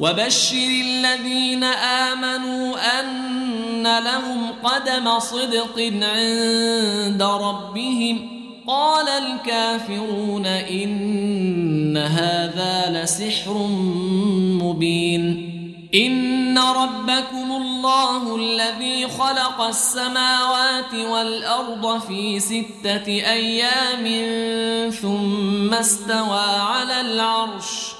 وبشر الذين آمنوا أن لهم قدم صدق عند ربهم. قال الكافرون إن هذا لسحر مبين. إن ربكم الله الذي خلق السماوات والأرض في ستة أيام ثم استوى على العرش.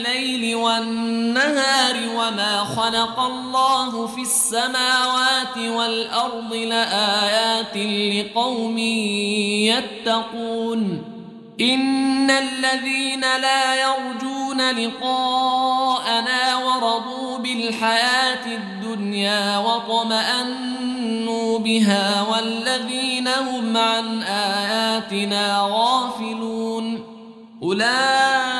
الليل والنهار وما خلق الله في السماوات والأرض لآيات لقوم يتقون. إن الذين لا يرجون لقاءنا ورضوا بالحياة الدنيا وطمأنوا بها والذين هم عن آياتنا غافلون. أولئك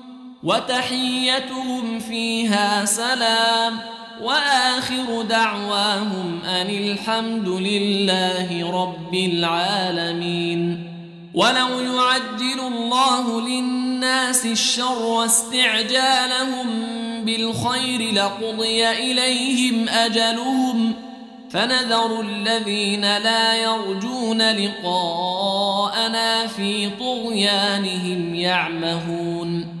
وتحيتهم فيها سلام. وآخر دعواهم أن الحمد لله رب العالمين. ولو يعجل الله للناس الشر واستعجالهم بالخير لقضي إليهم أجلهم. فنذر الذين لا يرجون لقاءنا في طغيانهم يعمهون.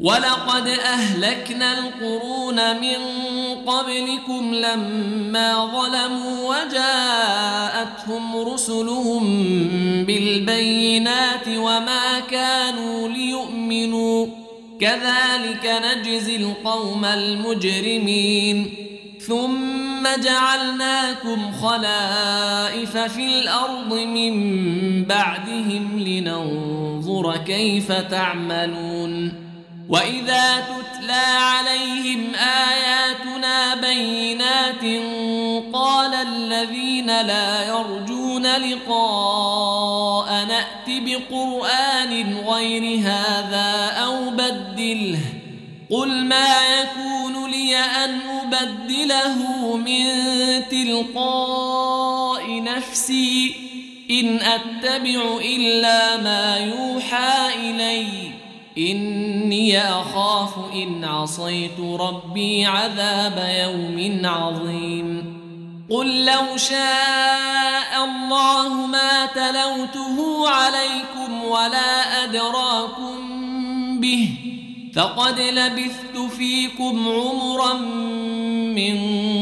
ولقد أهلكنا القرون من قبلكم لما ظلموا وجاءتهم رسلهم بالبينات وما كانوا ليؤمنوا كذلك نجزي القوم المجرمين ثم جعلناكم خلائف في الأرض من بعدهم لننظر كيف تعملون واذا تتلى عليهم اياتنا بينات قال الذين لا يرجون لقاء نات بقران غير هذا أو بدله قل ما يكون لي ان ابدله من تلقاء نفسي ان اتبع الا ما يوحى اليّ إني أخاف إن عصيت ربي عذاب يوم عظيم. قل لو شاء الله ما تلوته عليكم ولا أدراكم به فقد لبثت فيكم عمرا من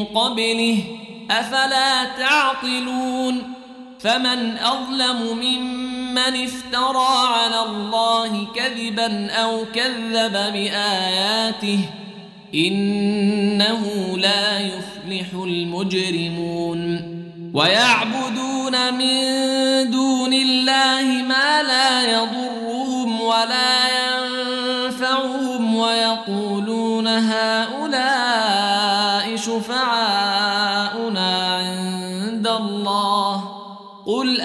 قبله. أفلا تعقلون؟ فمن أظلم ممن افترى على الله كذبا أو كذب بآياته إنه لا يفلح المجرمون. ويعبدون من دون الله ما لا يضرهم ولا ينفعهم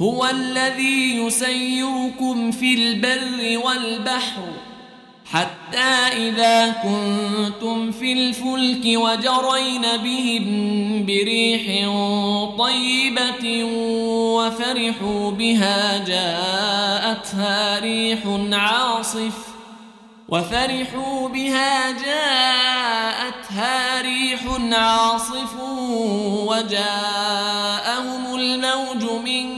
هو الذي يسيركم في البر والبحر حتى إذا كنتم في الفلك وجرين بهم بريح طيبة وفرحوا بها جاءتها ريح عاصف وفرحوا بها جاءتها ريح عاصف وجاءهم الموج من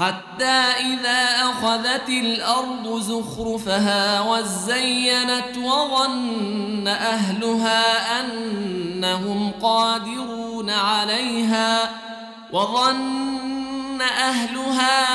حتى إذا أخذت الأرض زخرفها وزينت وظن أهلها أنهم قادرون عليها وظن أهلها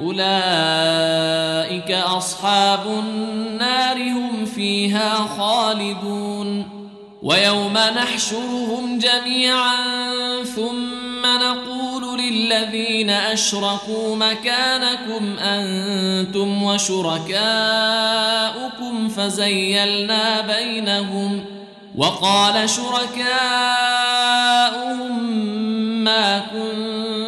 أولئك أصحاب النار هم فيها خالدون. ويوم نحشرهم جميعا ثم نقول للذين أشركوا مكانكم أنتم وشركاؤكم فزيلنا بينهم. وقال شركاؤهم ما كنتم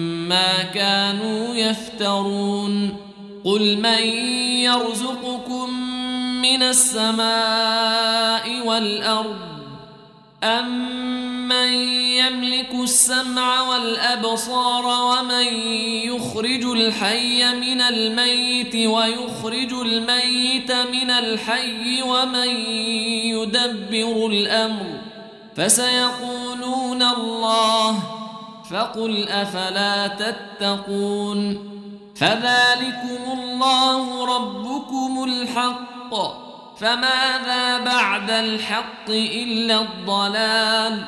ما كانوا يفترون قل من يرزقكم من السماء والأرض أمن يملك السمع والأبصار ومن يخرج الحي من الميت ويخرج الميت من الحي ومن يدبر الأمر فسيقولون الله فقل أفلا تتقون فذلكم الله ربكم الحق فماذا بعد الحق إلا الضلال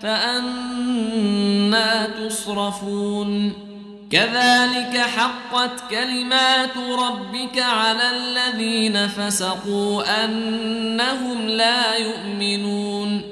فأنا تصرفون كذلك حقت كلمات ربك على الذين فسقوا أنهم لا يؤمنون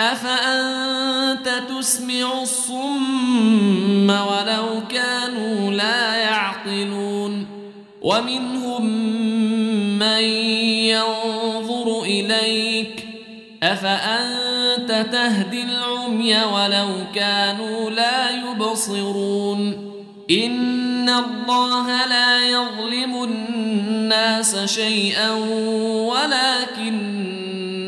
أفأنت تسمع الصم ولو كانوا لا يعقلون ومنهم من ينظر إليك أفأنت تهدي العمي ولو كانوا لا يبصرون إن الله لا يظلم الناس شيئا ولكن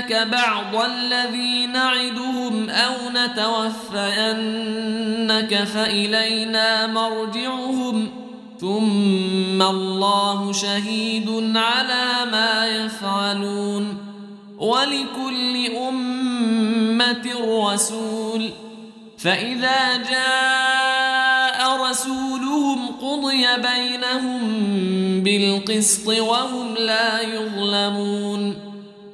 نرينك بعض الذي نعدهم أو نتوفينك فإلينا مرجعهم ثم الله شهيد على ما يفعلون ولكل أمة رسول فإذا جاء رسولهم قضي بينهم بالقسط وهم لا يظلمون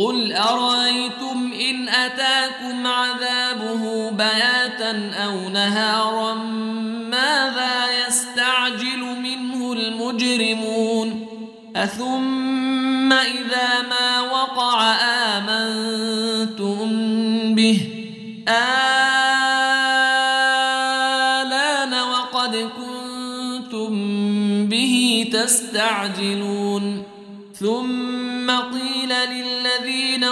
قل أرأيتم إن أتاكم عذابه بياتا أو نهارا ماذا يستعجل منه المجرمون أثم إذا ما وقع آمنتم به آلان وقد كنتم به تستعجلون ثم قيل للذين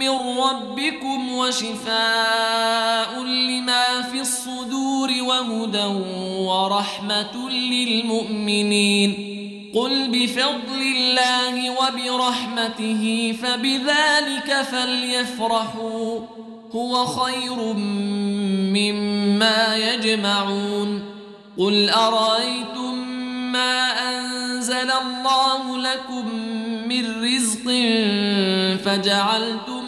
من ربكم وشفاء لما في الصدور وهدى ورحمة للمؤمنين. قل بفضل الله وبرحمته فبذلك فليفرحوا. هو خير مما يجمعون. قل أرأيتم ما أنزل الله لكم من رزق فجعلتم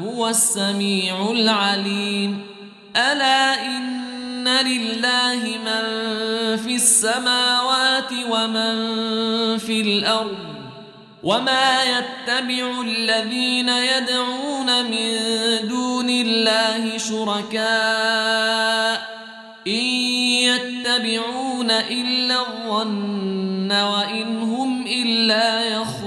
هو السميع العليم. ألا إن لله من في السماوات ومن في الأرض وما يتبع الذين يدعون من دون الله شركاء. إن يتبعون إلا الظن وإن هم إلا يخرصون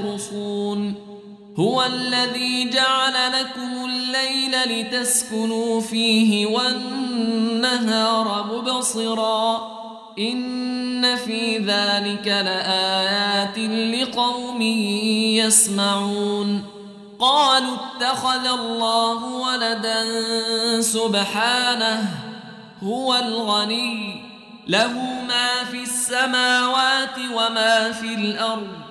هو الذي جعل لكم الليل لتسكنوا فيه والنهار مبصرا. إن في ذلك لآيات لقوم يسمعون. قالوا اتخذ الله ولدا سبحانه هو الغني له ما في السماوات وما في الأرض.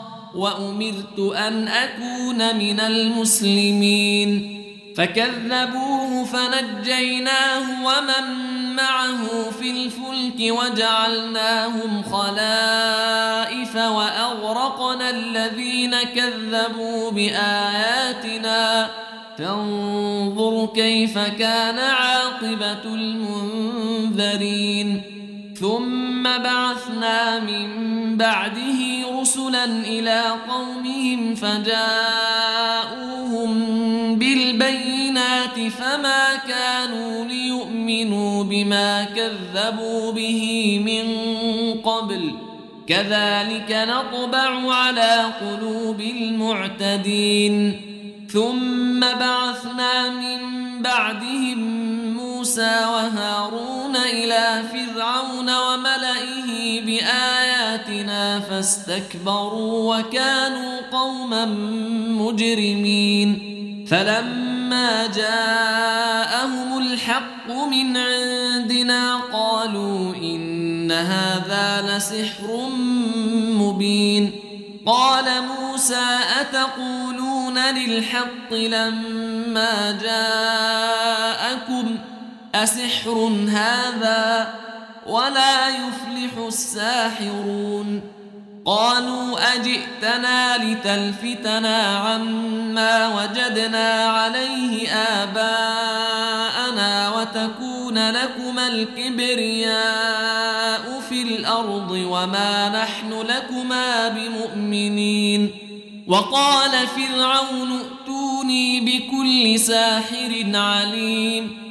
وأمرت أن أكون من المسلمين. فكذبوه فنجيناه ومن معه في الفلك وجعلناهم خلائف وأغرقنا الذين كذبوا بآياتنا. فانظر كيف كان عاقبة المنذرين. ثم بعثنا من بعده رسلا إلى قومهم فجاءوهم بالبينات فما كانوا ليؤمنوا بما كذبوا به من قبل كذلك نطبع على قلوب المعتدين ثم بعثنا من بعدهم موسى وهارون إلى فرعون وملئه بآياتنا فاستكبروا وكانوا قوما مجرمين. فلما جاءهم الحق من عندنا قالوا إن هذا لسحر مبين. قال موسى أتقولون للحق لما جاءكم؟ أسحر هذا ولا يفلح الساحرون. قالوا أجئتنا لتلفتنا عما وجدنا عليه آباءنا وتكون لكما الكبرياء في الأرض وما نحن لكما بمؤمنين. وقال فرعون ائتون ائتوني بكل ساحر عليم.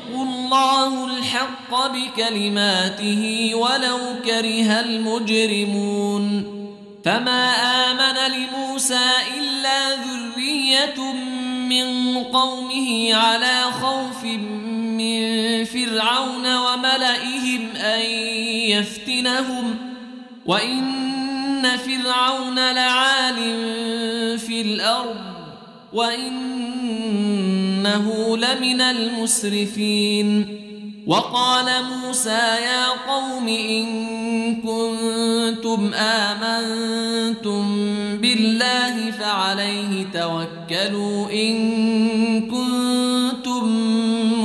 الله الحق بكلماته ولو كره المجرمون فما آمن لموسى إلا ذرية من قومه على خوف من فرعون وملئهم أن يفتنهم وإن فرعون لعال في الأرض وإنه لمن المسرفين. وقال موسى يا قوم إن كنتم آمنتم بالله فعليه توكلوا إن كنتم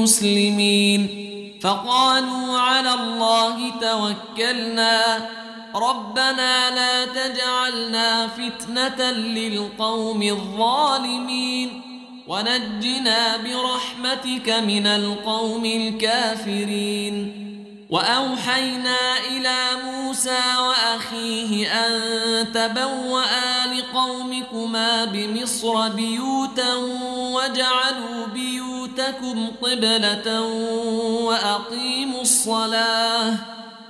مسلمين. فقالوا على الله توكلنا. ربنا لا تجعلنا فتنة للقوم الظالمين. ونجنا برحمتك من القوم الكافرين. وأوحينا إلى موسى وأخيه أن تبوأ لقومكما بمصر بيوتا وجعلوا بيوتكم قبلة وأقيموا الصلاة.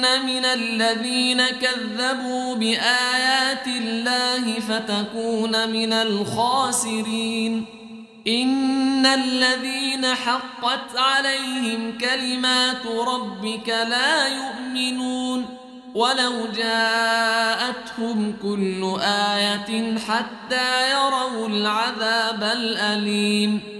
من الذين كذبوا بآيات الله فتكون من الخاسرين. إن الذين حقت عليهم كلمات ربك لا يؤمنون. ولو جاءتهم كل آية حتى يروا العذاب الأليم.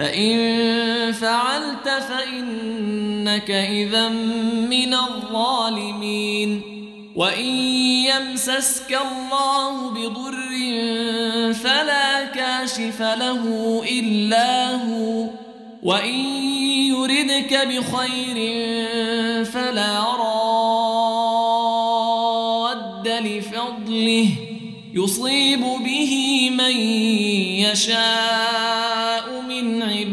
فإن فعلت فإنك إذا من الظالمين. وإن يمسسك الله بضر فلا كاشف له إلا هو. وإن يردك بخير فلا راد لفضله. يصيب به من يشاء.